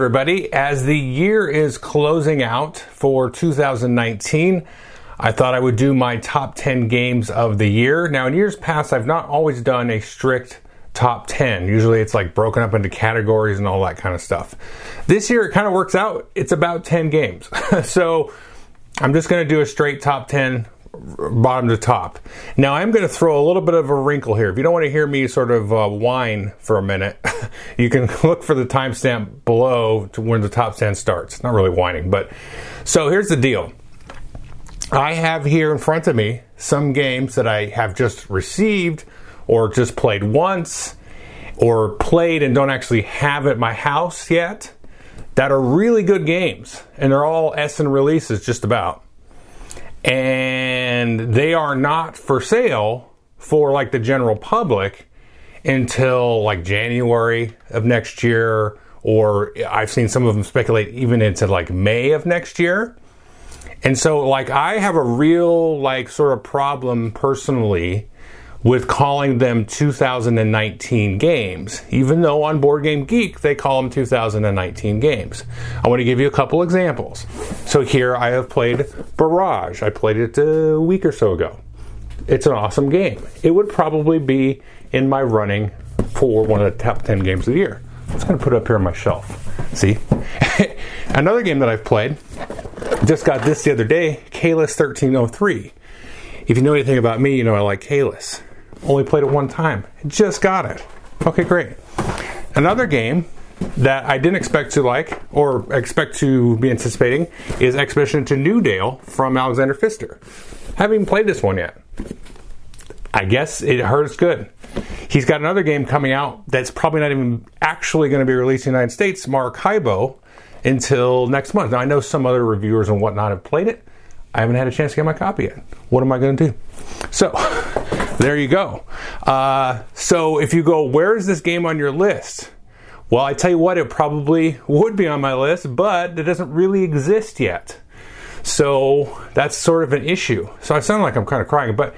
Everybody. As the year is closing out for 2019, I thought I would do my top 10 games of the year. Now, in years past, I've not always done a strict top 10. Usually it's like broken up into categories and all that kind of stuff. This year, it kind of works out. It's about 10 games. so I'm just going to do a straight top 10 bottom to top. Now I'm going to throw a little bit of a wrinkle here. If you don't want to hear me sort of uh, whine for a minute, you can look for the timestamp below to when the top 10 starts. Not really whining, but so here's the deal. I have here in front of me some games that I have just received or just played once or played and don't actually have at my house yet that are really good games and they're all Essen releases just about and they are not for sale for like the general public until like January of next year or I've seen some of them speculate even into like May of next year. And so like I have a real like sort of problem personally with calling them 2019 games, even though on Board Game Geek they call them 2019 games. I want to give you a couple examples. So here I have played Barrage. I played it a week or so ago. It's an awesome game. It would probably be in my running for one of the top 10 games of the year. I'm just going to put it up here on my shelf. See? Another game that I've played, just got this the other day, Caylus 1303. If you know anything about me, you know I like Caylus. Only played it one time. Just got it. Okay, great. Another game that I didn't expect to like or expect to be anticipating is Expedition to Newdale from Alexander Pfister. Haven't even played this one yet. I guess it hurts good. He's got another game coming out that's probably not even actually going to be released in the United States, Maracaibo, until next month. Now, I know some other reviewers and whatnot have played it. I haven't had a chance to get my copy yet. What am I going to do? So, there you go. Uh, so if you go, where is this game on your list? Well, I tell you what, it probably would be on my list, but it doesn't really exist yet. So that's sort of an issue. So I sound like I'm kind of crying, but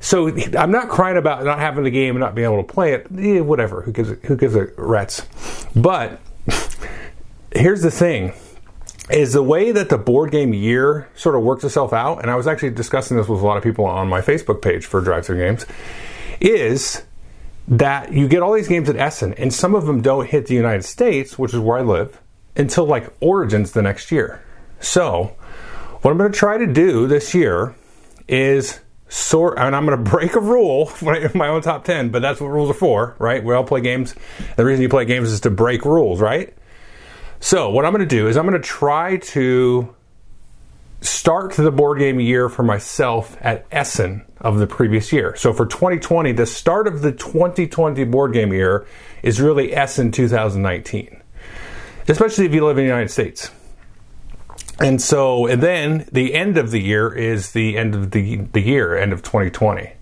so I'm not crying about not having the game and not being able to play it. Eh, whatever. Who gives who gives a rat's? But here's the thing is the way that the board game year sort of works itself out, and I was actually discussing this with a lot of people on my Facebook page for Drive Through Games, is that you get all these games at Essen, and some of them don't hit the United States, which is where I live, until like Origins the next year. So, what I'm going to try to do this year is sort, and I'm going to break a rule in my own top 10, but that's what rules are for, right? We all play games. The reason you play games is to break rules, right? So, what I'm going to do is I'm going to try to start the board game year for myself at Essen of the previous year. So, for 2020, the start of the 2020 board game year is really Essen 2019, especially if you live in the United States. And so, and then the end of the year is the end of the, the year, end of 2020.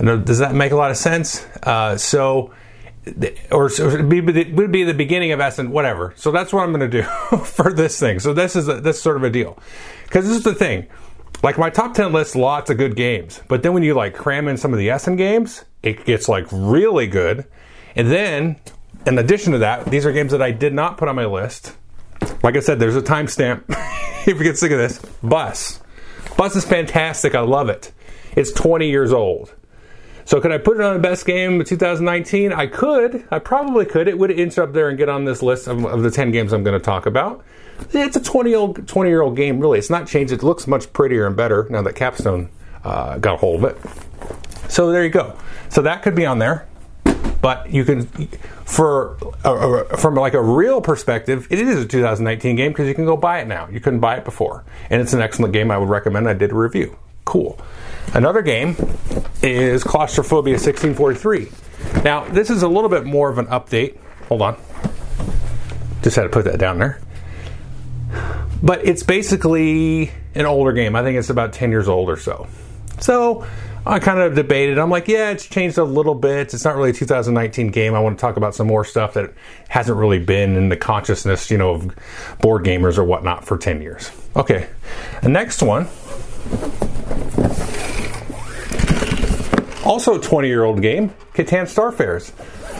Does that make a lot of sense? Uh, so, or, it would be the beginning of Essen, whatever. So that's what I'm going to do for this thing. So this is a, this sort of a deal, because this is the thing. Like my top ten lists, lots of good games, but then when you like cram in some of the Essen games, it gets like really good. And then, in addition to that, these are games that I did not put on my list. Like I said, there's a timestamp. if you get sick of this, Bus. Bus is fantastic. I love it. It's 20 years old. So could I put it on the best game of 2019? I could. I probably could. It would inch up there and get on this list of, of the 10 games I'm going to talk about. It's a 20 old 20 year old game. Really, it's not changed. It looks much prettier and better now that Capstone uh, got a hold of it. So there you go. So that could be on there. But you can, for from like a real perspective, it is a 2019 game because you can go buy it now. You couldn't buy it before, and it's an excellent game. I would recommend. I did a review. Cool. Another game is Claustrophobia 1643. Now, this is a little bit more of an update. Hold on. Just had to put that down there. But it's basically an older game. I think it's about 10 years old or so. So I kind of debated. I'm like, yeah, it's changed a little bit. It's not really a 2019 game. I want to talk about some more stuff that hasn't really been in the consciousness, you know, of board gamers or whatnot for 10 years. Okay. The next one also, 20 year old game, Catan Starfarers.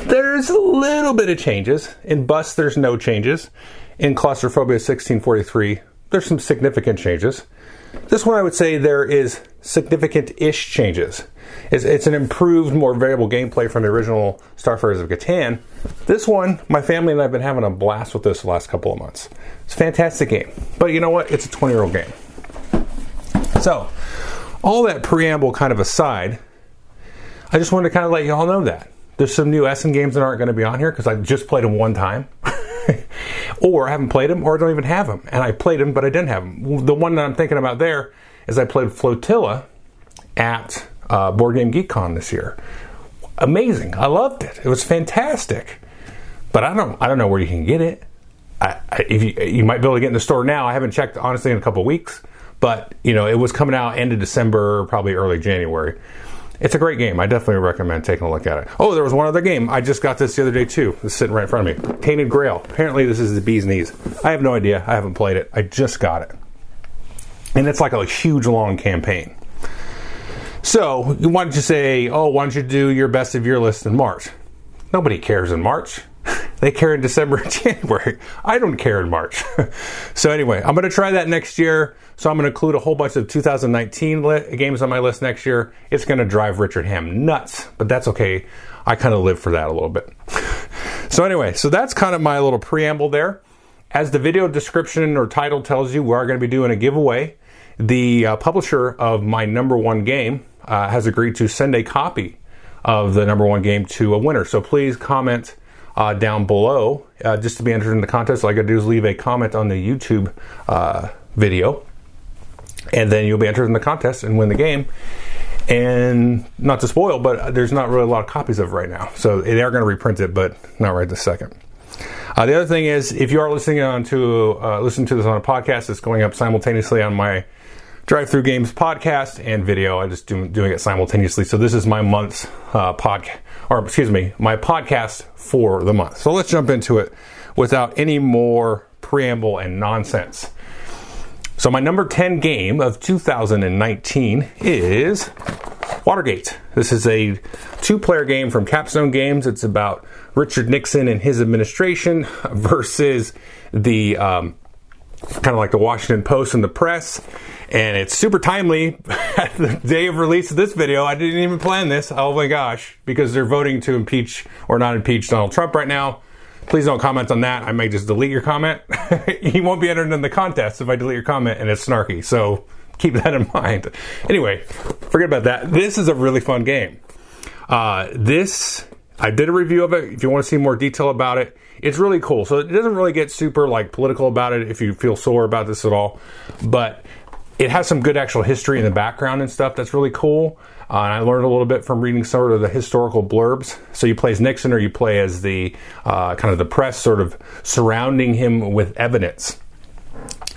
There's a little bit of changes. In Bus, there's no changes. In Claustrophobia 1643, there's some significant changes. This one, I would say there is significant ish changes. It's, it's, an improved, more variable gameplay from the original Starfarers of Catan. This one, my family and I have been having a blast with this the last couple of months. It's a fantastic game. But you know what? It's a 20 year old game. So, all that preamble kind of aside, I just wanted to kind of let you all know that. There's some new Essen games that aren't going to be on here because I just played them one time. or I haven't played them, or I don't even have them. And I played them, but I didn't have them. The one that I'm thinking about there is I played Flotilla at uh, Board Game Geek Con this year. Amazing! I loved it. It was fantastic. But I don't, I don't know where you can get it. I, if you, you might be able to get in the store now. I haven't checked honestly in a couple weeks, but you know it was coming out end of December, probably early January. It's a great game. I definitely recommend taking a look at it. Oh, there was one other game. I just got this the other day too. It's sitting right in front of me. Tainted Grail. Apparently, this is the bee's knees. I have no idea. I haven't played it. I just got it. And it's like a huge long campaign. So, why don't you say, oh, why don't you do your best of your list in March? Nobody cares in March. They care in December and January. I don't care in March. so anyway, I'm going to try that next year. So I'm going to include a whole bunch of 2019 li- games on my list next year. It's going to drive Richard Ham nuts, but that's okay. I kind of live for that a little bit. so anyway, so that's kind of my little preamble there. As the video description or title tells you, we are going to be doing a giveaway. The uh, publisher of my number one game uh, has agreed to send a copy of the number one game to a winner. So please comment uh, down below uh, just to be entered in the contest. All I got to do is leave a comment on the YouTube uh, video, and then you'll be entered in the contest and win the game. And not to spoil, but there's not really a lot of copies of it right now, so they are going to reprint it, but not right this second. Uh, the other thing is, if you are listening on to uh, listen to this on a podcast, it's going up simultaneously on my Drive Through Games podcast and video. I just do, doing it simultaneously. So this is my month's uh, podcast, or excuse me, my podcast for the month. So let's jump into it without any more preamble and nonsense. So my number 10 game of 2019 is Watergate. This is a two-player game from Capstone Games. It's about Richard Nixon and his administration versus the um, kind of like the Washington Post and the press and it's super timely at the day of release of this video. I didn't even plan this. Oh my gosh, because they're voting to impeach or not impeach Donald Trump right now. Please don't comment on that. I may just delete your comment. he won't be entered in the contest if I delete your comment and it's snarky. So keep that in mind. Anyway, forget about that. This is a really fun game. Uh, this I did a review of it. If you want to see more detail about it, it's really cool. So it doesn't really get super like political about it if you feel sore about this at all. But it has some good actual history in the background and stuff that's really cool. Uh, and I learned a little bit from reading sort of the historical blurbs. So you play as Nixon or you play as the uh, kind of the press sort of surrounding him with evidence.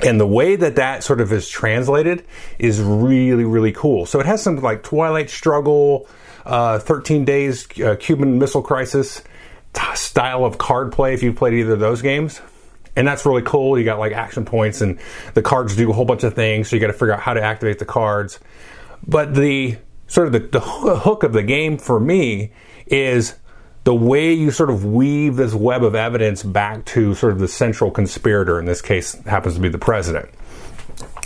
And the way that that sort of is translated is really, really cool. So it has some like Twilight Struggle, uh, 13 Days, uh, Cuban Missile Crisis style of card play if you've played either of those games and that's really cool. You got like action points, and the cards do a whole bunch of things. So you got to figure out how to activate the cards. But the sort of the, the hook of the game for me is the way you sort of weave this web of evidence back to sort of the central conspirator. In this case, happens to be the president.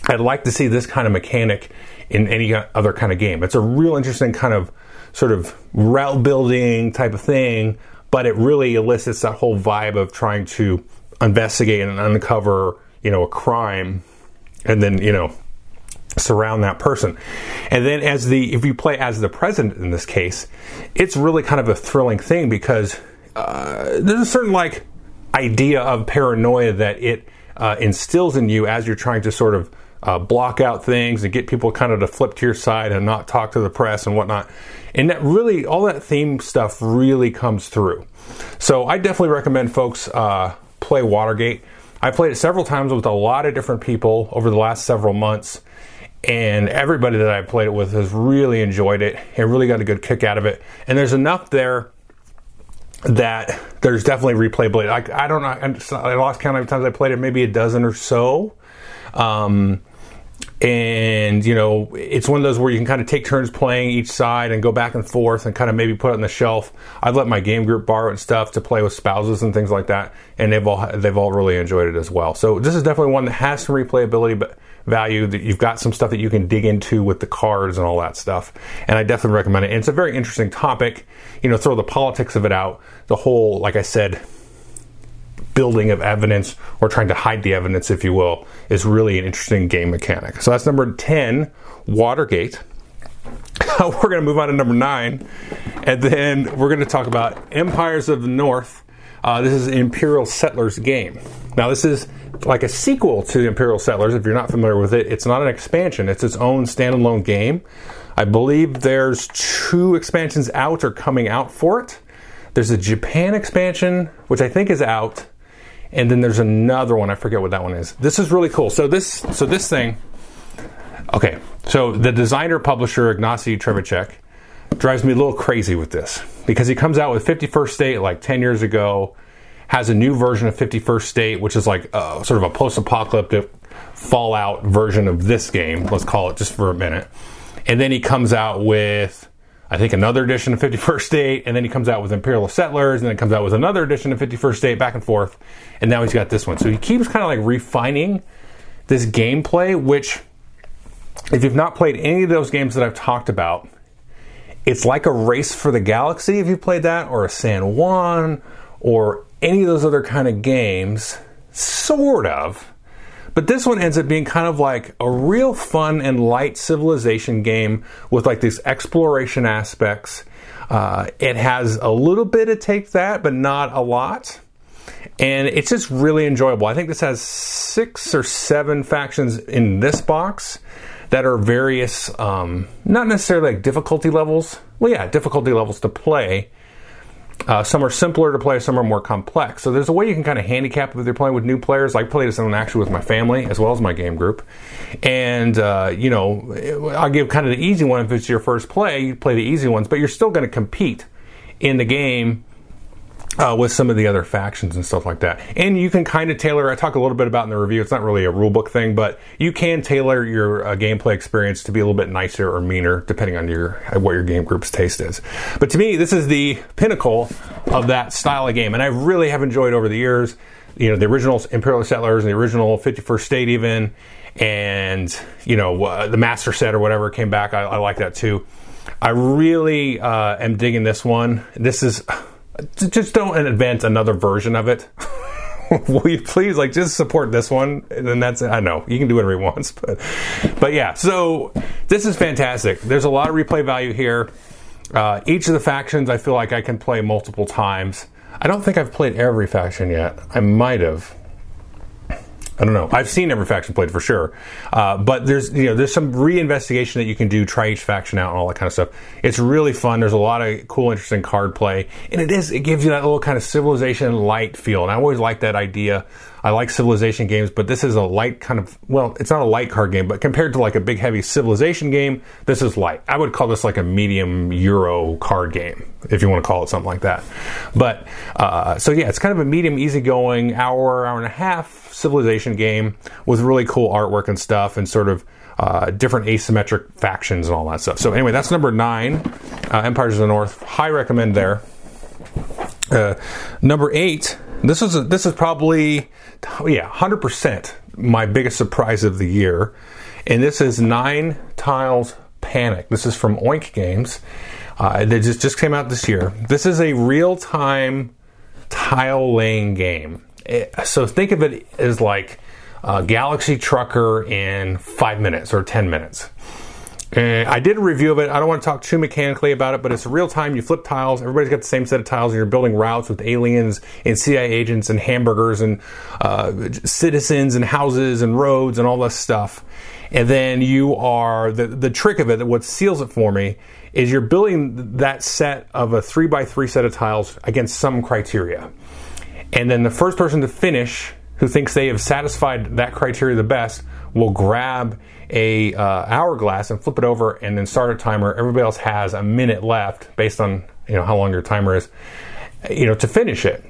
I'd like to see this kind of mechanic in any other kind of game. It's a real interesting kind of sort of route building type of thing, but it really elicits that whole vibe of trying to investigate and uncover, you know, a crime and then, you know, surround that person. And then as the if you play as the president in this case, it's really kind of a thrilling thing because uh, there's a certain like idea of paranoia that it uh, instills in you as you're trying to sort of uh, block out things and get people kind of to flip to your side and not talk to the press and whatnot. And that really, all that theme stuff really comes through. So I definitely recommend folks uh, play Watergate. I played it several times with a lot of different people over the last several months, and everybody that I played it with has really enjoyed it and really got a good kick out of it. And there's enough there that there's definitely replayability. Like I don't know, I lost count of times I played it, maybe a dozen or so. Um, and you know it's one of those where you can kind of take turns playing each side and go back and forth and kind of maybe put it on the shelf. I've let my game group borrow and stuff to play with spouses and things like that and they've all they've all really enjoyed it as well. So this is definitely one that has some replayability but value that you've got some stuff that you can dig into with the cards and all that stuff. And i definitely recommend it. And it's a very interesting topic. You know throw the politics of it out. The whole like i said building of evidence or trying to hide the evidence, if you will, is really an interesting game mechanic. So that's number 10, Watergate. we're going to move on to number 9, and then we're going to talk about Empires of the North. Uh, this is Imperial Settlers game. Now, this is like a sequel to Imperial Settlers. If you're not familiar with it, it's not an expansion, it's its own standalone game. I believe there's two expansions out or coming out for it. There's a Japan expansion, which I think is out, and then there's another one. I forget what that one is. This is really cool. So this so this thing. Okay, so the designer publisher Ignacy Trzewiczek drives me a little crazy with this because he comes out with 51st State like 10 years ago, has a new version of 51st State, which is like a, sort of a post-apocalyptic Fallout version of this game. Let's call it just for a minute, and then he comes out with I think another edition of 51st State, and then he comes out with Imperial Settlers, and then comes out with another edition of 51st State, back and forth, and now he's got this one. So he keeps kind of like refining this gameplay, which, if you've not played any of those games that I've talked about, it's like a race for the galaxy if you've played that, or a San Juan, or any of those other kind of games, sort of but this one ends up being kind of like a real fun and light civilization game with like these exploration aspects. Uh, it has a little bit of take that, but not a lot. And it's just really enjoyable. I think this has six or seven factions in this box that are various, um, not necessarily like difficulty levels. Well, yeah, difficulty levels to play uh, some are simpler to play, some are more complex. So there's a way you can kind of handicap if you're playing with new players. I play this one actually with my family as well as my game group, and uh, you know I'll give kind of the easy one if it's your first play. You play the easy ones, but you're still going to compete in the game uh, with some of the other factions and stuff like that. And you can kind of tailor. I talk a little bit about in the review. It's not really a rule book thing, but you can tailor your uh, gameplay experience to be a little bit nicer or meaner depending on your uh, what your game group's taste is. But to me, this is the pinnacle of that style of game, and I really have enjoyed over the years. You know, the original Imperial Settlers and the original 51st State, even, and you know uh, the Master Set or whatever came back. I, I like that too. I really uh, am digging this one. This is just don't invent another version of it. Will you please like just support this one? And then that's I know you can do whatever you want, but but yeah. So this is fantastic. There's a lot of replay value here. Uh, each of the factions I feel like I can play multiple times. I don't think I've played every faction yet. I might have. I don't know. I've seen every faction played for sure, uh, but there's you know there's some reinvestigation that you can do, try each faction out, and all that kind of stuff. It's really fun. There's a lot of cool, interesting card play, and it is it gives you that little kind of civilization light feel. And I always like that idea I like civilization games, but this is a light kind of well, it's not a light card game, but compared to like a big heavy civilization game, this is light. I would call this like a medium Euro card game, if you want to call it something like that. But uh, so yeah, it's kind of a medium, easygoing hour, hour and a half civilization game with really cool artwork and stuff, and sort of. Uh, different asymmetric factions and all that stuff. So anyway, that's number nine, uh, Empires of the North. High recommend there. Uh, number eight, this is a, this is probably yeah, hundred percent my biggest surprise of the year, and this is Nine Tiles Panic. This is from Oink Games. Uh, they just just came out this year. This is a real time tile laying game. It, eh, so think of it as like a Galaxy Trucker in five minutes or ten minutes. And I did a review of it. I don't want to talk too mechanically about it, but it's real time. You flip tiles. Everybody's got the same set of tiles, and you're building routes with aliens and CIA agents and hamburgers and uh, citizens and houses and roads and all this stuff. And then you are the the trick of it. What seals it for me is you're building that set of a three by three set of tiles against some criteria, and then the first person to finish who thinks they have satisfied that criteria the best will grab a uh, hourglass and flip it over and then start a timer. Everybody else has a minute left based on you know how long your timer is, you know, to finish it.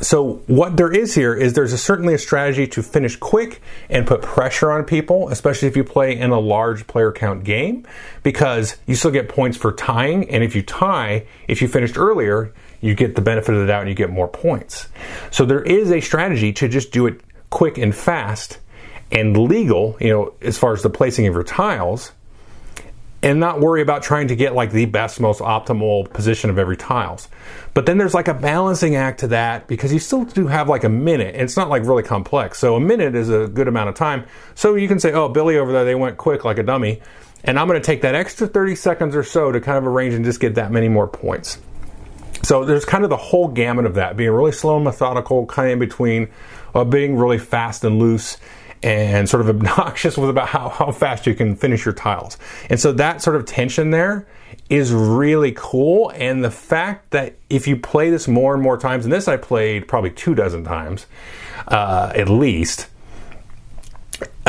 So what there is here is there's a, certainly a strategy to finish quick and put pressure on people, especially if you play in a large player count game, because you still get points for tying, and if you tie, if you finished earlier, you get the benefit of the doubt and you get more points. So there is a strategy to just do it quick and fast and legal, you know, as far as the placing of your tiles, and not worry about trying to get like the best, most optimal position of every tiles. But then there's like a balancing act to that because you still do have like a minute. And it's not like really complex. So a minute is a good amount of time. So you can say, oh, Billy over there, they went quick like a dummy. And I'm going to take that extra 30 seconds or so to kind of arrange and just get that many more points. So there's kind of the whole gamut of that being really slow and methodical, kind of in between, uh, being really fast and loose and sort of obnoxious with about how, how fast you can finish your tiles. And so that sort of tension there is really cool. And the fact that if you play this more and more times, and this I played probably two dozen times uh, at least,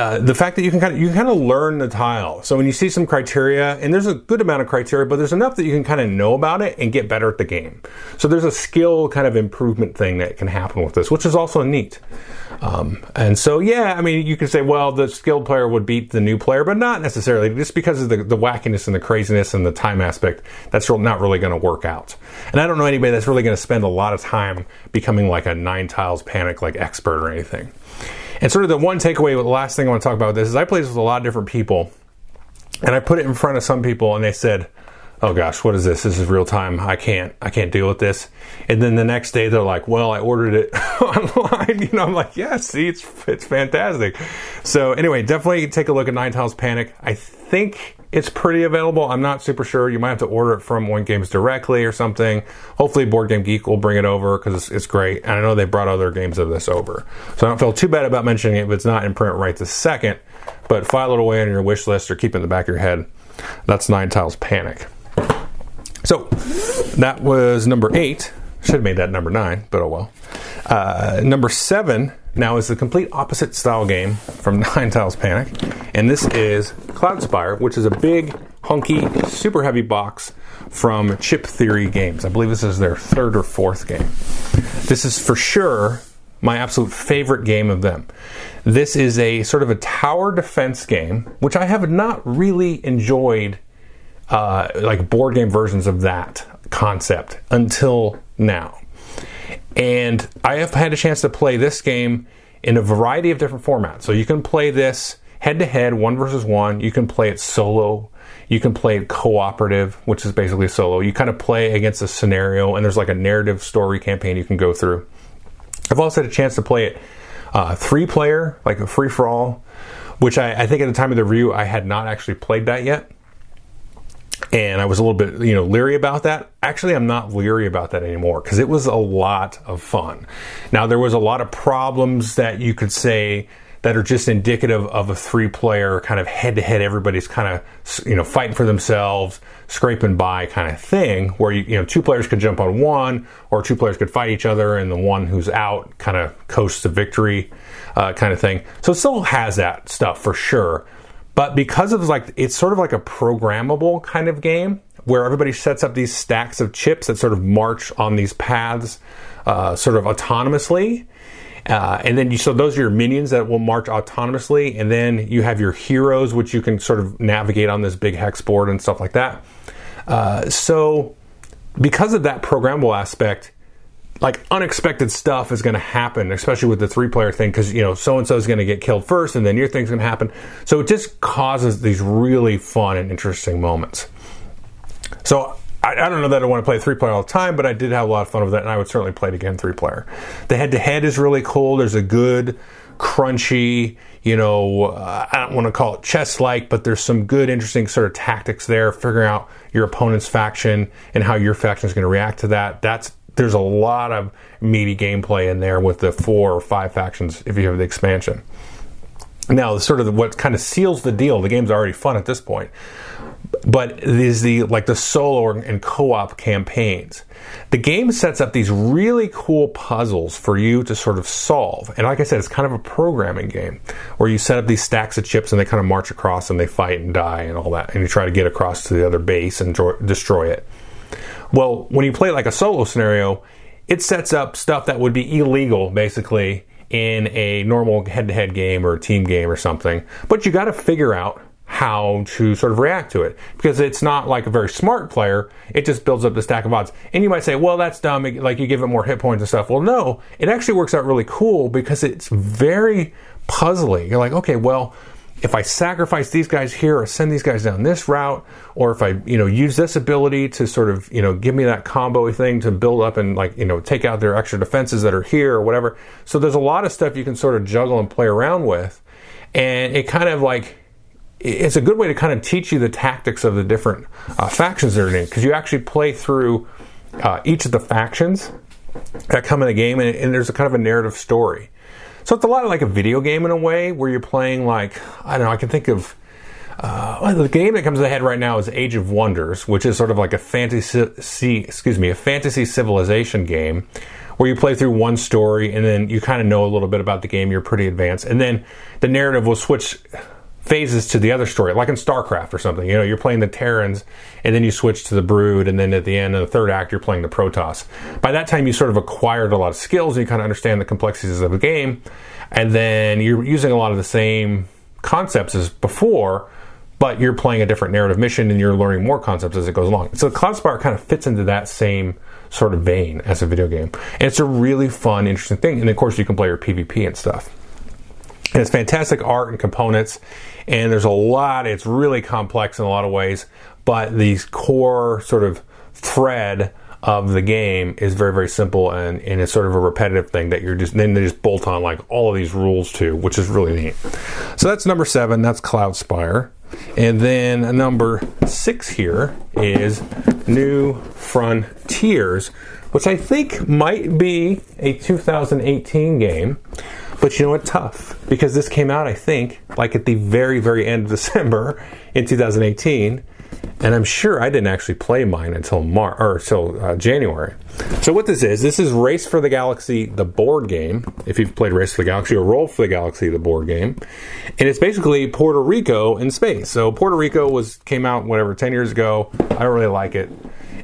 uh, the fact that you can kind of you kind of learn the tile. So when you see some criteria, and there's a good amount of criteria, but there's enough that you can kind of know about it and get better at the game. So there's a skill kind of improvement thing that can happen with this, which is also neat. Um, and so yeah, I mean, you can say, well, the skilled player would beat the new player, but not necessarily, just because of the, the wackiness and the craziness and the time aspect. That's not really going to work out. And I don't know anybody that's really going to spend a lot of time becoming like a nine tiles panic like expert or anything. And sort of the one takeaway, the last thing I want to talk about this is I played this with a lot of different people, and I put it in front of some people, and they said, "Oh gosh, what is this? This is real time. I can't, I can't deal with this." And then the next day, they're like, "Well, I ordered it online." You know, I'm like, "Yeah, see, it's it's fantastic." So anyway, definitely take a look at Nine Tiles Panic. I think it's pretty available. I'm not super sure. You might have to order it from Oink Games directly or something. Hopefully, Board Game Geek will bring it over because it's, it's, great. And I know they brought other games of this over. So I don't feel too bad about mentioning it if it's not in print right this second. But file it away on your wish list or keep it in the back of your head. That's Nine Tiles Panic. So that was number eight. Should have made that number nine, but oh well. Uh, number seven now is the complete opposite style game from Nine Tiles Panic, and this is Cloudspire, which is a big, hunky, super heavy box from Chip Theory Games. I believe this is their third or fourth game. This is for sure my absolute favorite game of them. This is a sort of a tower defense game, which I have not really enjoyed, uh, like board game versions of that concept until now. And I have had a chance to play this game in a variety of different formats. So you can play this head to head, one versus one. You can play it solo. You can play it cooperative, which is basically solo. You kind of play against a scenario, and there's like a narrative story campaign you can go through. I've also had a chance to play it uh, three player, like a free for all, which I, I think at the time of the review I had not actually played that yet and I was a little bit, you know, leery about that. Actually, I'm not leery about that anymore because it was a lot of fun. Now, there was a lot of problems that you could say that are just indicative of a three player kind of head to head, everybody's kind of, you know, fighting for themselves, scraping by kind of thing where, you, you know, two players could jump on one or two players could fight each other and the one who's out kind of coasts to victory uh, kind of thing. So it still has that stuff for sure. But because of like it's sort of like a programmable kind of game where everybody sets up these stacks of chips that sort of march on these paths uh, sort of autonomously. Uh, and then you so those are your minions that will march autonomously, and then you have your heroes which you can sort of navigate on this big hex board and stuff like that. Uh, so because of that programmable aspect, like unexpected stuff is going to happen, especially with the three player thing, because you know so and so is going to get killed first, and then your thing's going to happen. So it just causes these really fun and interesting moments. So I, I, don't know that I want to play three player all the time, but I did have a lot of fun with that, and I would certainly play it again three player. The head to head is really cool. There's a good, crunchy, you know, uh, I don't want to call it chess like, but there's some good, interesting sort of tactics there, figuring out your opponent's faction and how your faction is going to react to that. That's there's a lot of meaty gameplay in there with the four or five factions if you have the expansion. Now, sort of what kind of seals the deal. The game's already fun at this point, but is the like the solo and co-op campaigns. The game sets up these really cool puzzles for you to sort of solve. And like I said, it's kind of a programming game where you set up these stacks of chips and they kind of march across and they fight and die and all that, and you try to get across to the other base and destroy it. Well, when you play like a solo scenario, it sets up stuff that would be illegal, basically, in a normal head to head game or a team game or something. But you got to figure out how to sort of react to it because it's not like a very smart player. It just builds up the stack of odds. And you might say, well, that's dumb. Like you give it more hit points and stuff. Well, no, it actually works out really cool because it's very puzzling. You're like, okay, well, if I sacrifice these guys here or send these guys down this route, or if I, you know, use this ability to sort of, you know, give me that combo thing to build up and like, you know, take out their extra defenses that are here or whatever. So there's a lot of stuff you can sort of juggle and play around with. And it kind of like, it's a good way to kind of teach you the tactics of the different uh, factions that are in because you actually play through uh, each of the factions that come in the game and, and there's a kind of a narrative story. So it's a lot like a video game in a way where you're playing like I don't know. I can think of uh, the game that comes to the head right now is Age of Wonders, which is sort of like a fantasy, excuse me, a fantasy civilization game where you play through one story and then you kind of know a little bit about the game. You're pretty advanced, and then the narrative will switch phases to the other story, like in StarCraft or something. You know, you're playing the Terrans, and then you switch to the Brood, and then at the end of the third act, you're playing the Protoss. By that time, you sort of acquired a lot of skills, and you kind of understand the complexities of the game, and then you're using a lot of the same concepts as before, but you're playing a different narrative mission, and you're learning more concepts as it goes along. So Cloudspire kind of fits into that same sort of vein as a video game, and it's a really fun, interesting thing. And of course, you can play your PvP and stuff. And it's fantastic art and components, and there's a lot, it's really complex in a lot of ways, but the core sort of thread of the game is very, very simple and, and it's sort of a repetitive thing that you're just, then they just bolt on like all of these rules to, which is really neat. So that's number seven, that's Cloudspire. And then number six here is New Frontiers, which I think might be a 2018 game. But you know what? Tough because this came out, I think, like at the very, very end of December in 2018, and I'm sure I didn't actually play mine until Mar or until uh, January. So what this is, this is Race for the Galaxy, the board game. If you've played Race for the Galaxy or Roll for the Galaxy, the board game, and it's basically Puerto Rico in space. So Puerto Rico was came out whatever 10 years ago. I don't really like it,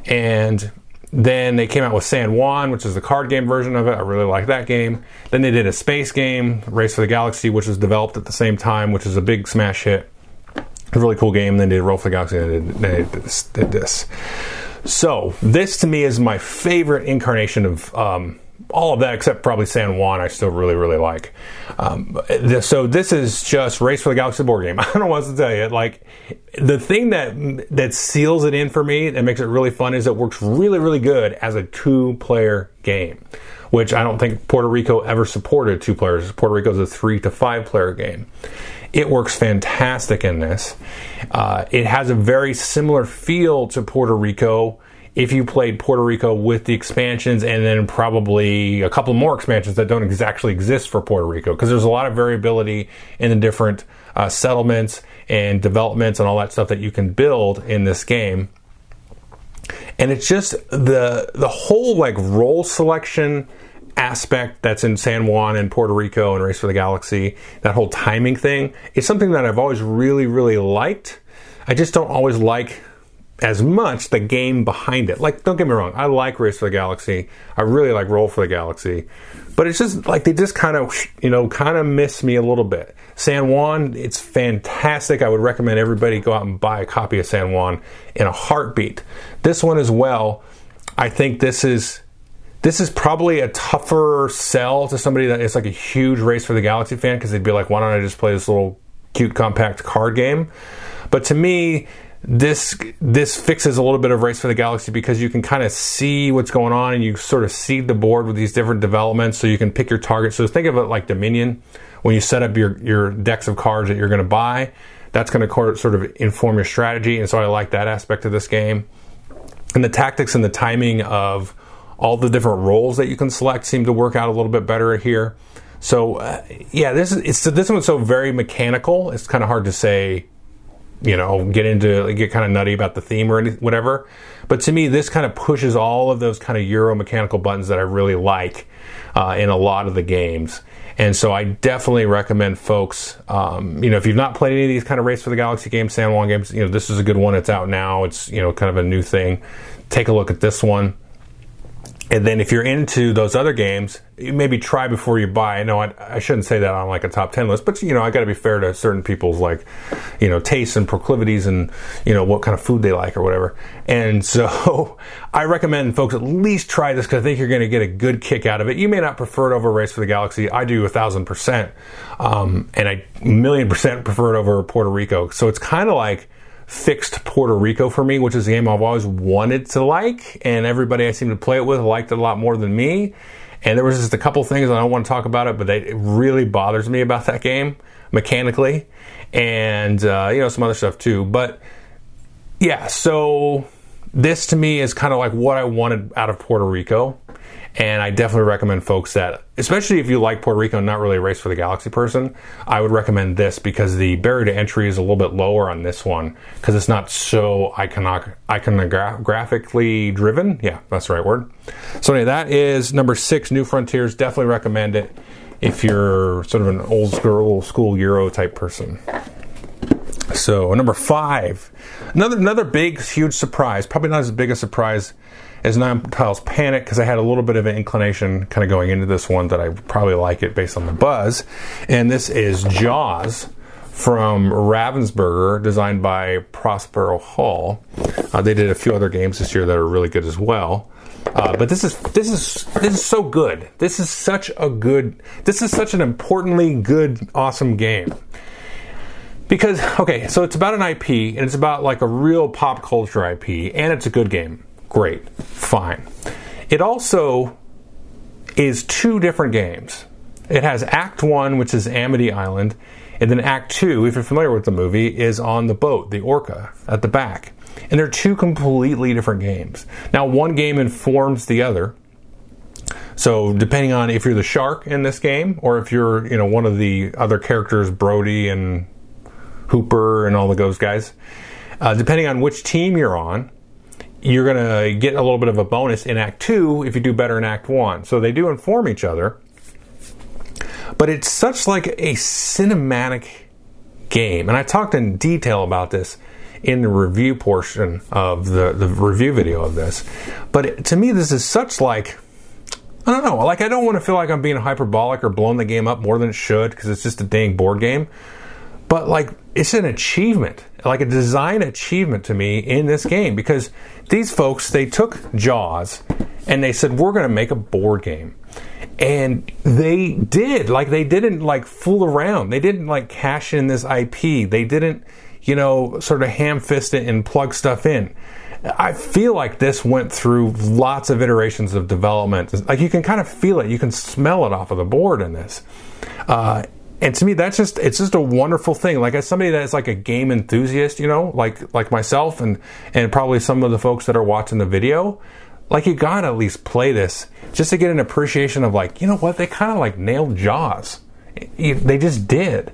and then they came out with San Juan, which is the card game version of it. I really like that game. Then they did a space game, Race for the Galaxy, which was developed at the same time, which is a big smash hit. A really cool game. Then they did Roll for the Galaxy and they did this. Did this. So this to me is my favorite incarnation of um, all of that except probably San Juan, I still really, really like. Um, so this is just Race for the Galaxy board game. I don't know what to tell you. Like the thing that that seals it in for me and makes it really fun is it works really, really good as a two-player game, which I don't think Puerto Rico ever supported two players. Puerto Rico is a three to five player game. It works fantastic in this. Uh, it has a very similar feel to Puerto Rico if you played Puerto Rico with the expansions and then probably a couple more expansions that don't exactly exist for Puerto Rico because there's a lot of variability in the different uh, settlements and developments and all that stuff that you can build in this game. And it's just the the whole like role selection aspect that's in San Juan and Puerto Rico and Race for the Galaxy, that whole timing thing is something that I've always really, really liked. I just don't always like as much the game behind it. Like, don't get me wrong, I like Race for the Galaxy. I really like Roll for the Galaxy. But it's just like they just kind of, you know, kind of miss me a little bit. San Juan, it's fantastic. I would recommend everybody go out and buy a copy of San Juan in a heartbeat. This one as well, I think this is this is probably a tougher sell to somebody that is like a huge Race for the Galaxy fan because they'd be like, why don't I just play this little cute compact card game? But to me, this this fixes a little bit of race for the galaxy because you can kind of see what's going on and you sort of seed the board with these different developments so you can pick your target so think of it like dominion. When you set up your your decks of cards that you're going to buy that's going to sort of inform your strategy. And so i like that aspect of this game. And the tactics and the timing of all the different roles that you can select seem to work out a little bit better here. So uh, yeah this is it's this one's so very mechanical it's kind of hard to say you know, get into get kind of nutty about the theme or anything, whatever. But to me, this kind of pushes all of those kind of Euro mechanical buttons that I really like uh, in a lot of the games. And so I definitely recommend folks, um, you know, if you've not played any of these kind of Race for the Galaxy games, San Juan games, you know, this is a good one. It's out now. It's, you know, kind of a new thing. Take a look at this one. And then if you're into those other games, maybe try before you buy. I, know I shouldn't say that on like a top 10 list, but you know, I got to be fair to certain people's like, you know, tastes and proclivities and, you know, what kind of food they like or whatever. And so I recommend folks at least try this because I think you're going to get a good kick out of it. You may not prefer it over Race for the Galaxy. I do a thousand percent. Um, and I million percent prefer it over Puerto Rico. So it's kind of like, fixed Puerto Rico for me, which is a game I've always wanted to like, and everybody I seem to play it with liked it a lot more than me. And there was just a couple things I don't want to talk about it, but they, it really bothers me about that game mechanically, and uh, you know some other stuff too. But yeah, so this to me is kind of like what I wanted out of Puerto Rico. And I definitely recommend folks that, especially if you like Puerto Rico not really a Race for the Galaxy person, I would recommend this because the barrier to entry is a little bit lower on this one because it's not so iconoc- iconographically driven. Yeah, that's the right word. So, anyway, that is number six, New Frontiers. Definitely recommend it if you're sort of an old school, old school Euro type person. So, number five, another another big, huge surprise. Probably not as big a surprise as Tiles Panic because I had a little bit of an inclination kind of going into this one that I probably like it based on the buzz. And this is Jaws from Ravensburger, designed by Prospero Hall. Uh, they did a few other games this year that are really good as well. Uh, but this is this is this is so good. This is such a good. This is such an importantly good, awesome game. Because okay, so it's about an IP and it's about like a real pop culture IP, and it's a good game. Great, fine. It also is two different games. It has Act One, which is Amity Island, and then Act Two, if you're familiar with the movie, is on the boat, the Orca, at the back. And they're two completely different games. Now, one game informs the other. So, depending on if you're the shark in this game, or if you're, you know, one of the other characters, Brody and Hooper and all the Ghost guys, uh, depending on which team you're on, you're going to get a little bit of a bonus in Act 2 if you do better in Act 1. So they do inform each other. But it's such like a cinematic game. And I talked in detail about this in the review portion of the, the review video of this. But to me, this is such like, I don't know, like I don't want to feel like I'm being hyperbolic or blowing the game up more than it should because it's just a dang board game. But like, it's an achievement, like a design achievement to me in this game because these folks they took Jaws and they said we're going to make a board game. And they did. Like they didn't like fool around. They didn't like cash in this IP. They didn't, you know, sort of ham fist it and plug stuff in. I feel like this went through lots of iterations of development. Like you can kind of feel it, you can smell it off of the board in this. Uh, and to me that's just it's just a wonderful thing. Like as somebody that's like a game enthusiast you know like like myself and and probably some of the folks that are watching the video like you gotta at least play this just to get an appreciation of like you know what? They kind of like nailed jaws. They just did.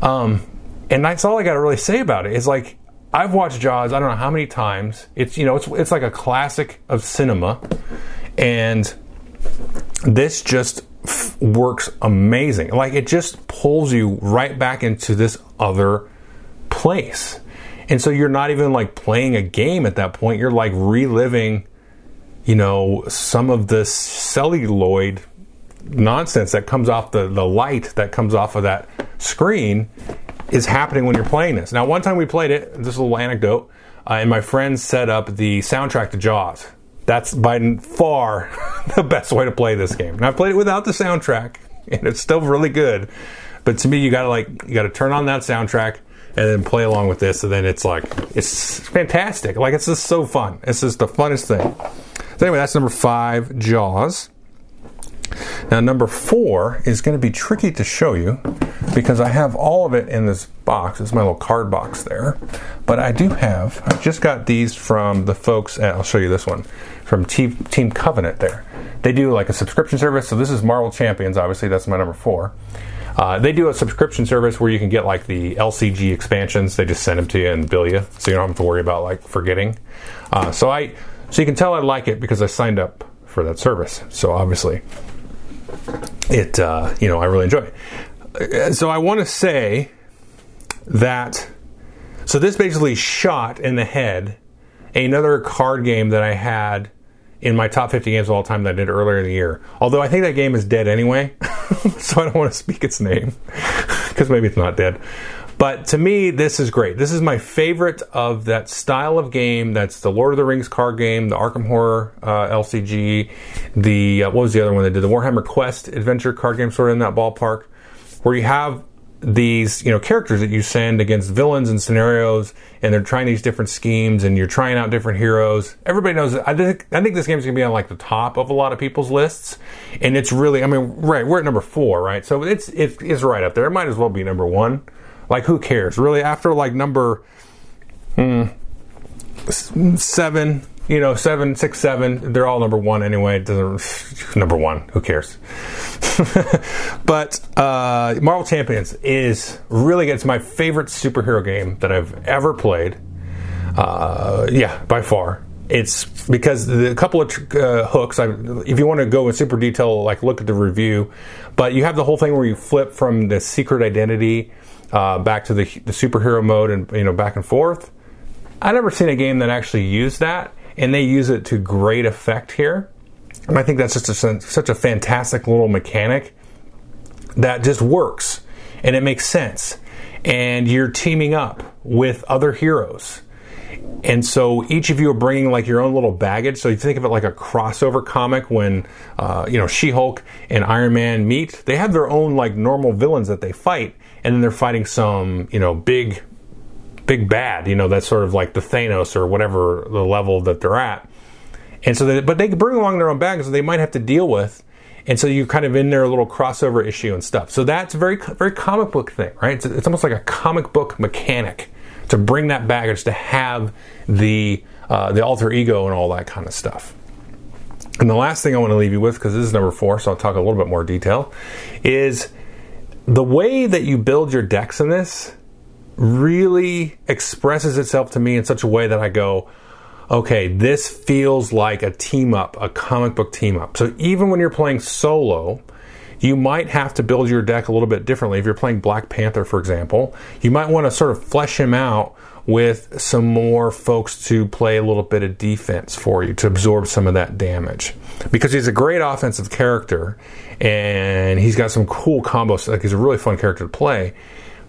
Um, and that's all i gotta really say about it. Is like i've watched jaws i don't know how many times. It's you know it's, it's like a classic of cinema. And this just works amazing. Like it just pulls you right back into this other place. And so you're not even like playing a game at that point. You're like reliving, you know, some of this celluloid nonsense that comes off the, the light that comes off of that screen is happening when you're playing this. Now, one time we played it, this little anecdote, uh, and my friends set up the soundtrack to Jaws that's by far the best way to play this game. And I played it without the soundtrack, and it's still really good. But to me, you gotta like you gotta turn on that soundtrack and then play along with this, and then it's like it's fantastic. Like it's just so fun. It's just the funnest thing. So anyway, that's number five, Jaws. Now, number four is going to be tricky to show you because I have all of it in this box. It's my little card box there. But I do have, I just got these from the folks at, I'll show you this one, from Team, Team Covenant there. They do like a subscription service. So this is Marvel Champions, obviously, that's my number four. Uh, they do a subscription service where you can get like the LCG expansions. They just send them to you and bill you, so you don't have to worry about like forgetting. Uh, so I, so you can tell I like it because I signed up for that service. So obviously, it uh, you know I really enjoy. It. So I want to say that so this basically shot in the head another card game that I had in my top 50 games of all time that I did earlier in the year. Although I think that game is dead anyway, so I don't want to speak its name because maybe it's not dead. But to me, this is great. This is my favorite of that style of game. That's the Lord of the Rings card game, the Arkham Horror uh, LCG, the uh, what was the other one they did? The Warhammer Quest adventure card game, sort of in that ballpark, where you have these you know characters that you send against villains and scenarios and they're trying these different schemes and you're trying out different heroes. Everybody knows i think i think this game's to be on like the top of a lot of people's lists and it's really i mean right we're at number four right? So it's it's right up there. It might as well be number one. Like, who cares? Really, after like number hmm, seven, you know, seven, six, seven, they're all number one anyway. It doesn't number one. Who cares? but uh, Marvel Champions is really it's my favorite superhero game that I've ever played. Uh, yeah, by far. It's because the couple of uh, hooks. I, if you want to go in super detail, like look at the review, but you have the whole thing where you flip from the secret identity uh, back to the, the superhero mode and you know back and forth. I've never seen a game that actually used that, and they use it to great effect here. And I think that's just a, such a fantastic little mechanic that just works and it makes sense. And you're teaming up with other heroes. And so each of you are bringing like your own little baggage. So you think of it like a crossover comic when, uh, you know, She Hulk and Iron Man meet. They have their own like normal villains that they fight, and then they're fighting some you know big big bad you know that's sort of like the Thanos or whatever the level that they're at. And so they, but they bring along their own baggage that they might have to deal with. And so you're kind of in their little crossover issue and stuff. So that's a very very comic book thing right? It's, it's almost like a comic book mechanic to bring that baggage to have the uh, the alter ego and all that kind of stuff. And the last thing I want to leave you with, because this is number four, so I'll talk a little bit more detail, is the way that you build your decks in this really expresses itself to me in such a way that I go, okay, this feels like a team up, a comic book team up. So even when you're playing solo, you might have to build your deck a little bit differently. If you're playing Black Panther, for example, you might want to sort of flesh him out with some more folks to play a little bit of defense for you to absorb some of that damage. Because he's a great offensive character and he's got some cool combos. Like he's a really fun character to play.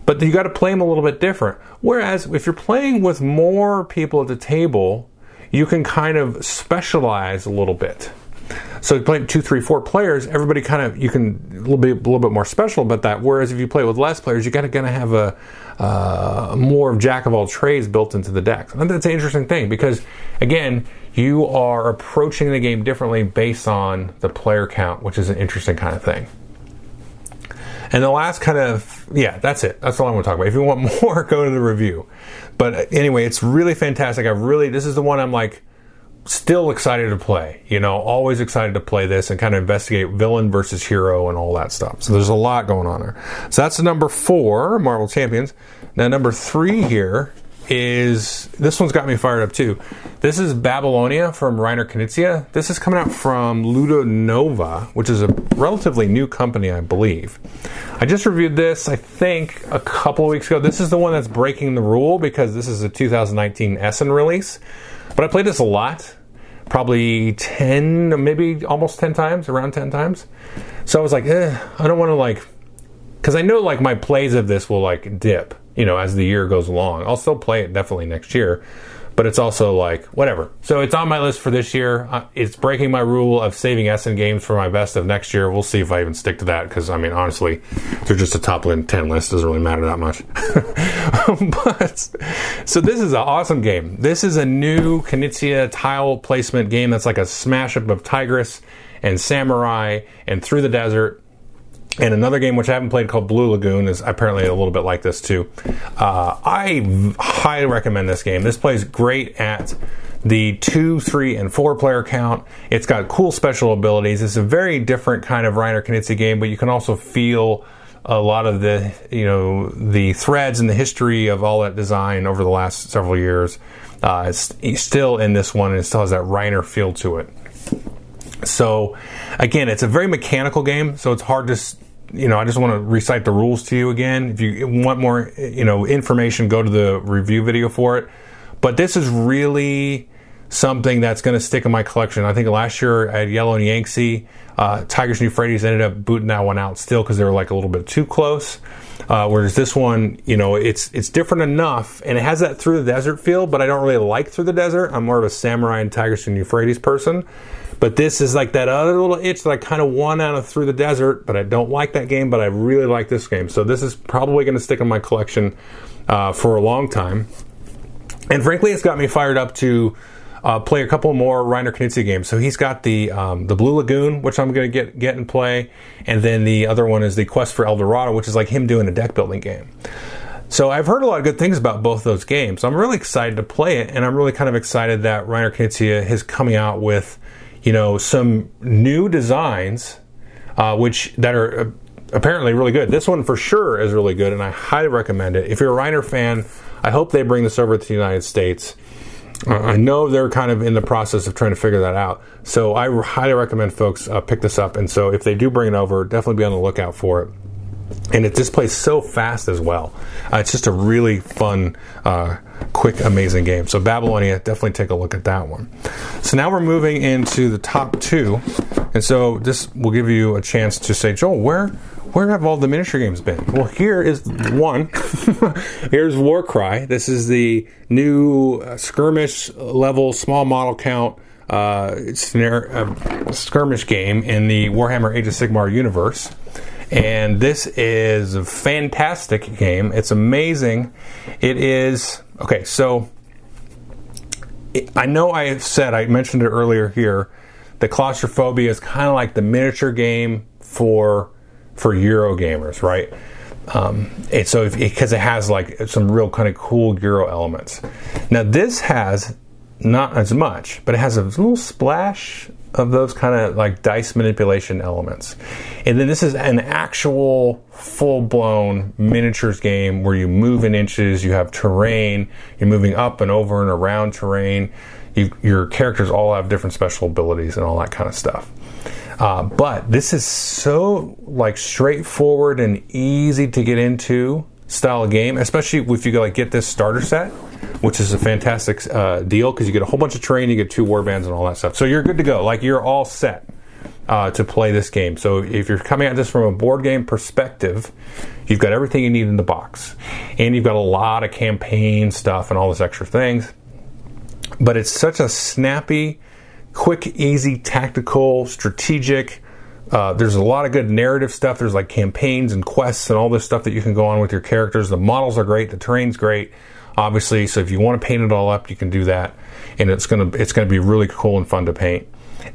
But you got to play them a little bit different. Whereas if you're playing with more people at the table, you can kind of specialize a little bit. So you play two, three, four players, everybody kind of you can a little bit a little bit more special about that. Whereas if you play with less players, you got to kind of have a uh, more of jack of all trades built into the deck. And that's an interesting thing because again, you are approaching the game differently based on the player count, which is an interesting kind of thing. And the last kind of, yeah, that's it. That's all I want to talk about. If you want more, go to the review. But uh, anyway, it's really fantastic. I really, this is the one I'm like, still excited to play. You know, always excited to play this and kind of investigate villain versus hero and all that stuff. So there's a lot going on there. So that's number four, Marvel Champions. Now number three here is this one's got me fired up too. This is Babylonia from Reiner Knizia. This is coming out from Ludonova, which is a relatively new company, I believe. I just reviewed this, I think, a couple of weeks ago. This is the one that's breaking the rule because this is a 2019 Essen release. But I played this a lot, probably 10, maybe almost 10 times, around 10 times. So I was like, eh, I don't want to like, because I know like my plays of this will like dip, you know, as the year goes along. I'll still play it definitely next year but it's also like whatever. So it's on my list for this year. Uh, it's breaking my rule of saving Essen games for my best of next year. We'll see if I even stick to that because I mean honestly, they're just a top ten list. Doesn't really matter that much. but so this is an awesome game. This is a new Knizia tile placement game that's like a smash up of Tigris and Samurai and Through the Desert and another game which I haven't played called Blue Lagoon is apparently a little bit like this too. Uh, I highly recommend this game. This plays great at the two, three, and four player count. It's got cool special abilities. It's a very different kind of Reiner Knizia game, but you can also feel a lot of the you know the threads and the history of all that design over the last several years. Uh, it's still in this one, and it still has that Reiner feel to it. So, again, it's a very mechanical game, so it's hard to you know, I just want to recite the rules to you again. If you want more, you know, information, go to the review video for it. But this is really something that's going to stick in my collection. I think last year at Yellow and Yangtze, uh, Tigris and Euphrates ended up booting that one out still because they were like a little bit too close. Uh, whereas this one, you know, it's it's different enough, and it has that through the desert feel. But I don't really like through the desert. I'm more of a samurai and Tigris and Euphrates person. But this is like that other little itch that I kind of want out of through the desert. But I don't like that game. But I really like this game. So this is probably going to stick in my collection uh, for a long time. And frankly, it's got me fired up to uh, play a couple more Reiner Knizia games. So he's got the um, the Blue Lagoon, which I'm going to get get and play, and then the other one is the Quest for El Dorado, which is like him doing a deck building game. So I've heard a lot of good things about both those games. I'm really excited to play it, and I'm really kind of excited that Reiner Knizia is coming out with, you know, some new designs, uh, which that are uh, apparently really good. This one for sure is really good, and I highly recommend it. If you're a Reiner fan, I hope they bring this over to the United States. Uh, I know they're kind of in the process of trying to figure that out. So I highly recommend folks uh, pick this up. And so if they do bring it over, definitely be on the lookout for it. And it displays so fast as well. Uh, it's just a really fun, uh, quick, amazing game. So Babylonia, definitely take a look at that one. So now we're moving into the top two. And so this will give you a chance to say, Joel, where where have all the miniature games been? Well, here is one. Here's Warcry. This is the new uh, skirmish level, small model count uh, uh, skirmish game in the Warhammer Age of Sigmar universe. And this is a fantastic game. It's amazing. It is okay. So I know I have said I mentioned it earlier here. The claustrophobia is kind of like the miniature game for for Euro gamers, right? Um, and so because it, it, has like some real kind of cool Euro elements. Now this has not as much, but it has a little splash of those kind of like dice manipulation elements. And then this is an actual full blown miniatures game where you move in inches, you have terrain, you're moving up and over and around terrain. You, your characters all have different special abilities and all that kind of stuff. Uh, but this is so like straightforward and easy to get into style of game, especially if you like get this starter set, which is a fantastic uh, deal because you get a whole bunch of terrain, you get two warbands and all that stuff. So you're good to go. Like you're all set uh, to play this game. So if you're coming at this from a board game perspective, you've got everything you need in the box, and you've got a lot of campaign stuff and all this extra things. But it's such a snappy quick, easy, tactical, strategic. Uh, there's a lot of good narrative stuff. There's like campaigns and quests and all this stuff that you can go on with your characters. The models are great. The terrain's great, obviously. So if you want to paint it all up, you can do that, and it's gonna it's gonna be really cool and fun to paint.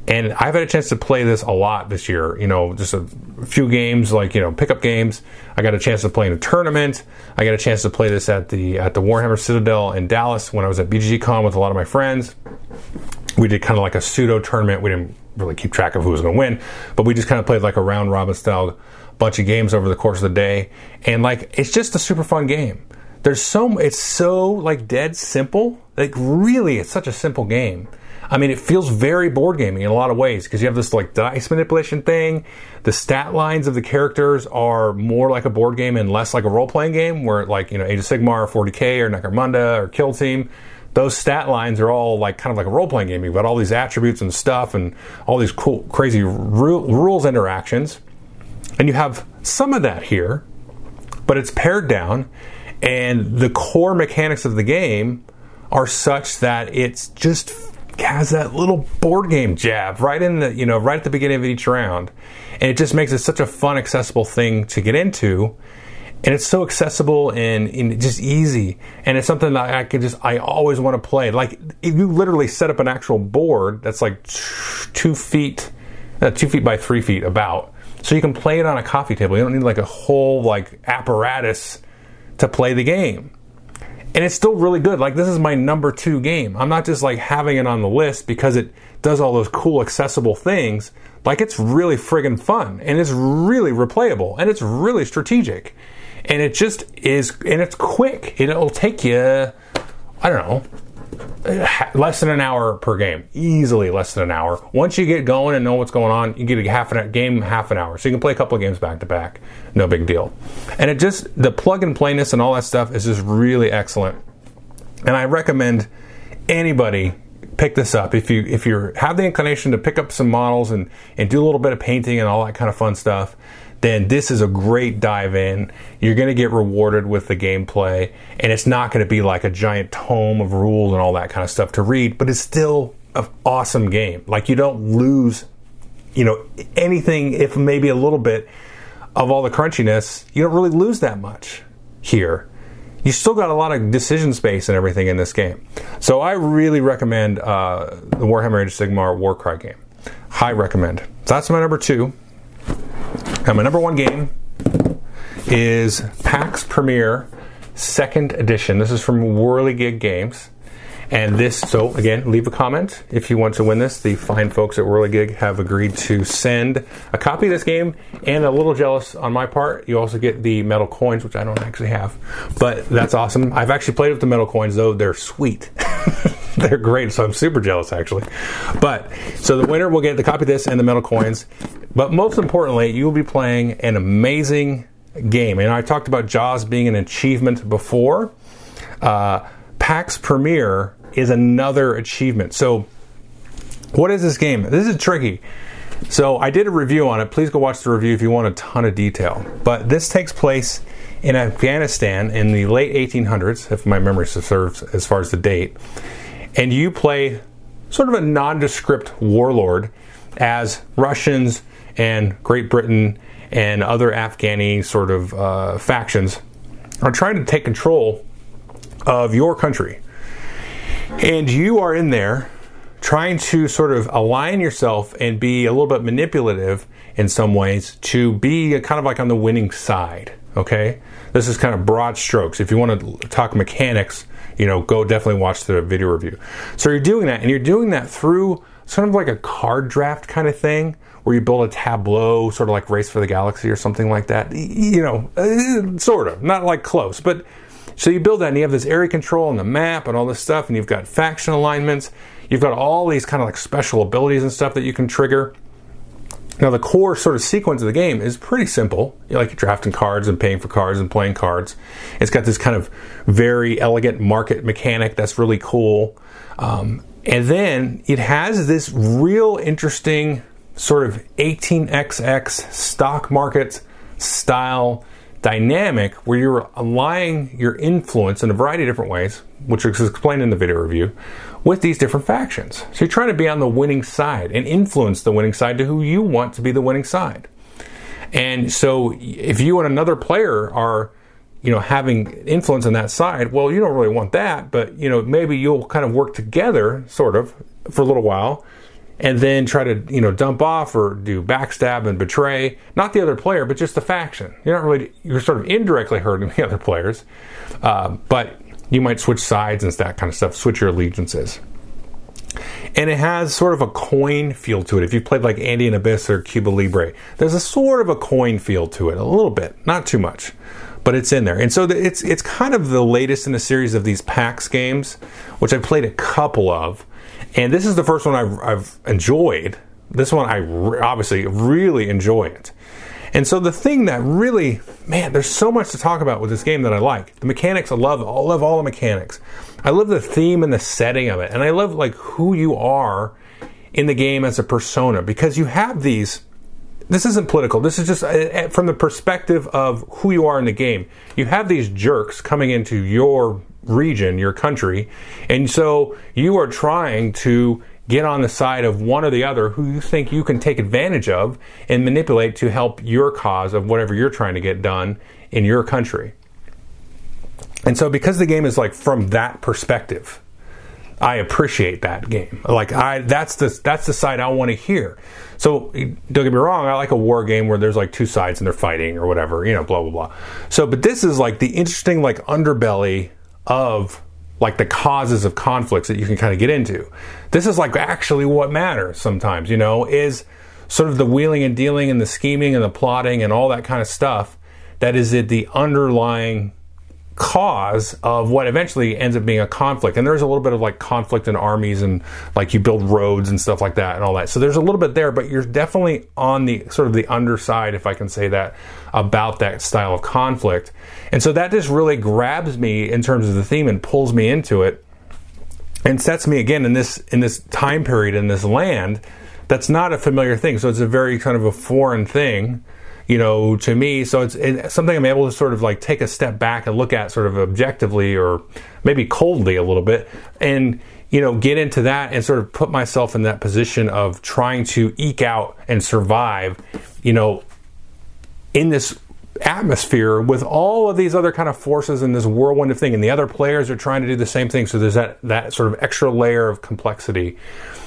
And I've had a chance to play this a lot this year. You know, just a few games, like you know, pickup games. I got a chance to play in a tournament. I got a chance to play this at the at the Warhammer Citadel in Dallas when I was at BGG with a lot of my friends we did kind of like a pseudo tournament. We didn't really keep track of who was going to win, but we just kind of played like a round robin style bunch of games over the course of the day. And like, it's just a super fun game. There's so, it's so like dead simple. Like, really, it's such a simple game. I mean, it feels very board gaming in a lot of ways because you have this like dice manipulation thing. The stat lines of the characters are more like a board game and less like a role playing game, where like you know Age of Sigmar, or 40k, or Necromunda, or Kill Team those stat lines are all like kind of like a role playing game. You've got all these attributes and stuff and all these cool, crazy ru- rules interactions. And you have some of that here, but it's pared down. And the core mechanics of the game are such that it's just has that little board game jab right in the, you know, right at the beginning of each round. And it just makes it such a fun, accessible thing to get into and it's so accessible and, and, just easy. And it's something that i could just i always want to play. Like you literally set up an actual board that's like two feet uh, two feet by three feet about. So you can play it on a coffee table. You don't need like a whole like apparatus to play the game. And it's still really good. Like this is my number two game. I'm not just like having it on the list because it does all those cool accessible things. Like it's really friggin' fun and it's really replayable and it's really strategic and it just is, and it's quick. It'll take you, I don't know, uh, less than an hour per game, easily less than an hour. Once you get going and know what's going on, you get a half an game, half an hour, so you can play a couple of games back to back. No big deal. And it just the plug and playness and all that stuff is just really excellent. And I recommend anybody pick this up if you if you have the inclination to pick up some models and and do a little bit of painting and all that kind of fun stuff then this is a great dive in. You're going to get rewarded with the gameplay, and it's not going to be like a giant tome of rules and all that kind of stuff to read, but it's still an awesome game. Like you don't lose, you know, anything if maybe a little bit of all the crunchiness. You don't really lose that much here. You still got a lot of decision space and everything in this game. So I really recommend uh, the Warhammer Age of Sigmar Warcry game. High recommend. So that's my number two. And my number one game is Pax Pamir Second Edition. This is from Wehrlegig Games. And this, so again, leave a comment if you want to win this. The fine folks at Whirligig have agreed to send a copy of this game, and a little jealous on my part. You also get the metal coins, which I don't actually have, but that's awesome. I've actually played with the metal coins, though they're sweet. they're great, so I'm super jealous actually. But so the winner will get the copy of this and the metal coins. But most importantly, you will be playing an amazing game. And I talked about Jaws being an achievement before. Uh, Pax Pamir is another achievement. So, what is this game? This is tricky. So, I did a review on it. Please go watch the review if you want a ton of detail. But this takes place in Afghanistan in the late 1800s, if my memory serves as far as the date. And you play sort of a nondescript warlord as Russians and Great Britain and other Afghani sort of uh, factions are trying to take control of your country. And you are in there trying to sort of align yourself and be a little bit manipulative in some ways to be kind of like on the winning side. Okay? This is kind of broad strokes. If you want to talk mechanics, you know, go definitely watch the video review. So you're doing that, and you're doing that through sort of like a card draft kind of thing where you build a tableau, sort of like Race for the Galaxy or something like that. You know, uh, sort of, not like close, but so you build that and you have this area control and the map and all this stuff, and you've got faction alignments. You've got all these kind of like special abilities and stuff that you can trigger. Now, the core sort of sequence of the game is pretty simple. You like drafting cards and paying for cards and playing cards. It's got this kind of very elegant market mechanic that's really cool. Um, and then it has this real interesting sort of 18xx stock market style dynamic where you're aligning your influence in a variety of different ways, which is explained in the video review, with these different factions. So you're trying to be on the winning side and influence the winning side to who you want to be the winning side. And so if you and another player are you know having influence on that side well you don't really want that but you know maybe you'll kind of work together sort of for a little while and then try to you know dump off or do backstab and betray not the other player but just the faction you're not really you're sort of indirectly hurting the other players uh, but you might switch sides and that kind of stuff switch your allegiances and it has sort of a coin feel to it. If you've played like Andean Abyss or Cuba Libre, there's a sort of a coin feel to it, a little bit, not too much, but it's in there. And so it's it's kind of the latest in a series of these PAX games, which I've played a couple of. And this is the first one I've, I've enjoyed. This one I re- obviously really enjoy it. And so the thing that really, man, there's so much to talk about with this game that I like. The mechanics, I love, I love all the mechanics. I love the theme and the setting of it, and I love like who you are in the game as a persona because you have these. This isn't political. This is just uh, uh, from the perspective of who you are in the game. You have these jerks coming into your region, your country. And so you are trying to get on the side of one or the other who you think you can take advantage of and manipulate to help your cause of whatever you're trying to get done in your country. And so because the game is like from that perspective, I appreciate that game. Like I that's the that's the side I want to hear. So don't get me wrong, I like a war game where there's like two sides and they're fighting or whatever, you know, blah blah blah. So but this is like the interesting like underbelly of like the causes of conflicts that you can kind of get into. This is like actually what matters sometimes, you know, is sort of the wheeling and dealing and the scheming and the plotting and all that kind of stuff that is it the underlying cause of what eventually ends up being a conflict. And there's a little bit of like conflict in armies and like you build roads and stuff like that and all that. So there's a little bit there, but you're definitely on the sort of the underside, if I can say that, about that style of conflict. And so that just really grabs me in terms of the theme and pulls me into it. and sets me again in this in this time period in this land that's not a familiar thing. So it's a very kind of a foreign thing, you know, to me. So it's, something I'm able to sort of like take a step back and look at sort of objectively or maybe coldly a little bit and you know, get into that and sort of put myself in that position of trying to eke out and survive, you know, in this atmosphere with all of these other kind of forces in this whirlwind of thing and the other players are trying to do the same thing. So there's that that sort of extra layer of complexity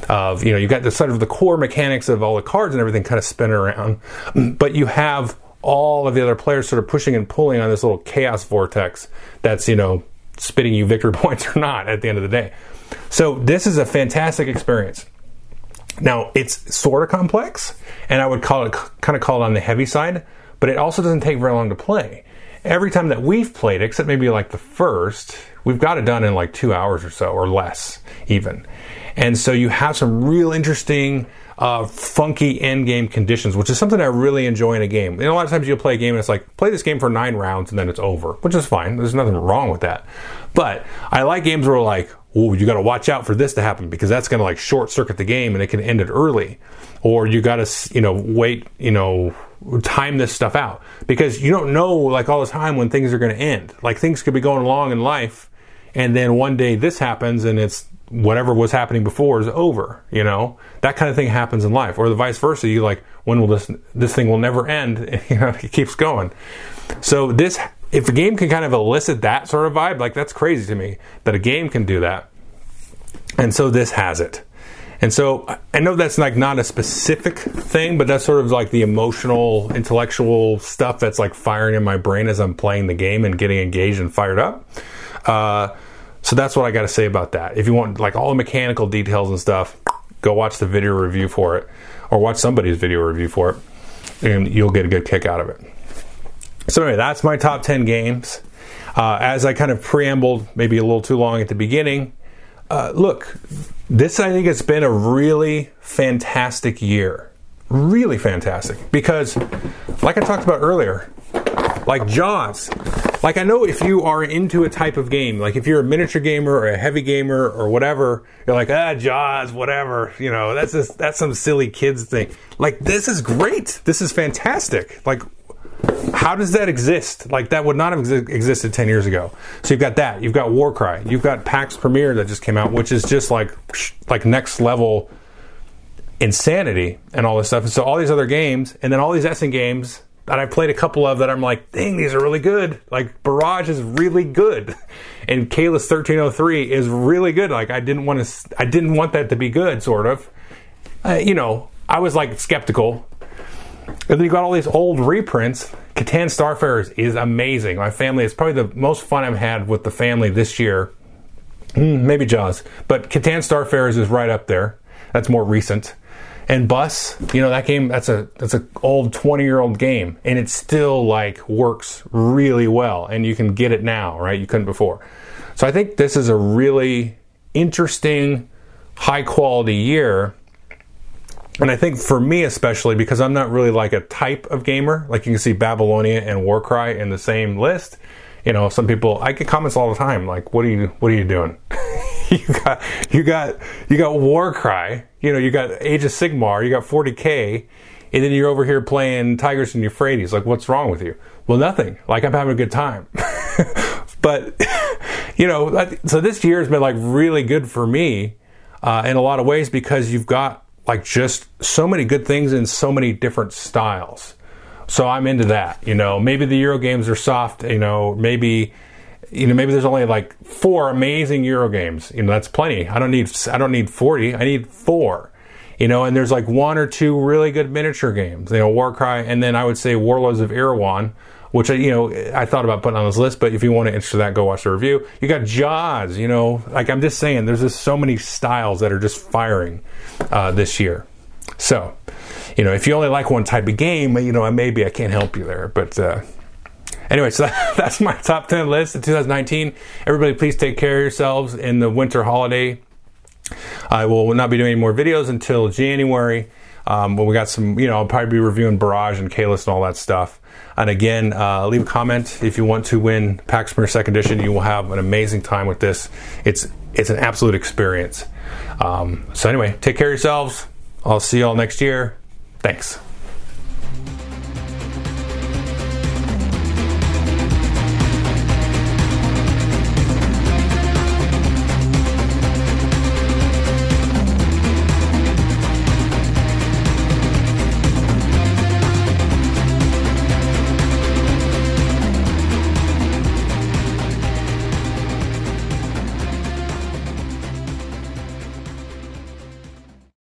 of you know you've got the sort of the core mechanics of all the cards and everything kind of spin around but you have all of the other players sort of pushing and pulling on this little chaos vortex that's you know spitting you victory points or not at the end of the day. So this is a fantastic experience. Now it's sort of complex and i would call it kind of call it on the heavy side but it also doesn't take very long to play. Every time that we've played, except maybe like the first, we've got it done in like two hours or so, or less even. And so you have some real interesting, uh, funky end game conditions, which is something I really enjoy in a game. And a lot of times you'll play a game and it's like, play this game for nine rounds and then it's over, which is fine. There's nothing wrong with that. But I like games where like, oh, you got to watch out for this to happen because that's going to like short circuit the game and it can end it early. Or you got to, you know, wait, you know, time this stuff out because you don't know like all the time when things are going to end. Like things could be going along in life and then one day this happens and it's whatever was happening before is over, you know? That kind of thing happens in life or the vice versa. You like when will this this thing will never end, you know, it keeps going. So this if a game can kind of elicit that sort of vibe, like that's crazy to me that a game can do that. And so this has it. And so I know that's like not a specific thing, but that's sort of like the emotional, intellectual stuff that's like firing in my brain as I'm playing the game and getting engaged and fired up. Uh, so that's what I got to say about that. If you want like all the mechanical details and stuff, go watch the video review for it or watch somebody's video review for it and you'll get a good kick out of it. So anyway, that's my top 10 games. Uh, as I kind of preambled maybe a little too long at the beginning, uh, look, this I think has been a really fantastic year. Really fantastic. Because, like I talked about earlier, like Jaws, like I know if you are into a type of game, like if you're a miniature gamer or a heavy gamer or whatever, you're like, ah, Jaws, whatever, you know, that's just, that's some silly kids thing. Like this is great. This is fantastic. Like how does that exist? Like that would not have existed 10 years ago. So you've got that. You've got Warcry. You've got Pax Pamir that just came out, which is just like like next level insanity and all this stuff. And so all these other games, and then all these Essen games that I've played a couple of that I'm like, dang, these are really good. Like Barrage is really good, and Caylus 1303 is really good. Like I didn't want to, I didn't want that to be good, sort of. Uh, you know, I was like skeptical and then you got all these old reprints. Catan Starfarers is amazing. My family is probably the most fun I've had with the family this year. Mm, maybe Jaws, but Catan Starfarers is right up there. That's more recent. And Bus, you know that game. That's a that's an old twenty year old game, and it still like works really well. And you can get it now, right? You couldn't before. So I think this is a really interesting, high quality year and I think for me especially, because I'm not really like a type of gamer, like you can see Babylonia and Warcry in the same list. You know, some people I get comments all the time like, "What are you? What are you doing? you got you got you got Warcry. You know, you got Age of Sigmar. You got 40k." and then you're over here playing Tigris and Euphrates. Like, what's wrong with you? Well, nothing. Like, I'm having a good time. but, you know, so this year has been like really good for me uh, in a lot of ways because you've got like just so many good things in so many different styles. So I'm into that. You know, maybe the Euro games are soft. You know, maybe you know maybe there's only like four amazing Euro games. You know, that's plenty. I don't need I don't need 40. I need four. You know, and there's like one or two really good miniature games. You know, Warcry, and then I would say Warlords of Erewhon which I, you know, I thought about putting on this list, but if you want to enter that, go watch the review. You got Jaws, you know, like I'm just saying, there's just so many styles that are just firing uh, this year. So, you know, if you only like one type of game, you know, maybe I can't help you there, but. Uh, anyway, so that's my top 10 list of 2019. Everybody, please take care of yourselves in the winter holiday. I will not be doing any more videos until January. Um, when we got some, you know, I'll probably be reviewing Barrage and Caylus and all that stuff. And again, uh, leave a comment if you want to win Pax Pamir Second Edition. You will have an amazing time with this. It's it's an absolute experience. Um, so anyway, take care of yourselves. I'll see you all next year. Thanks.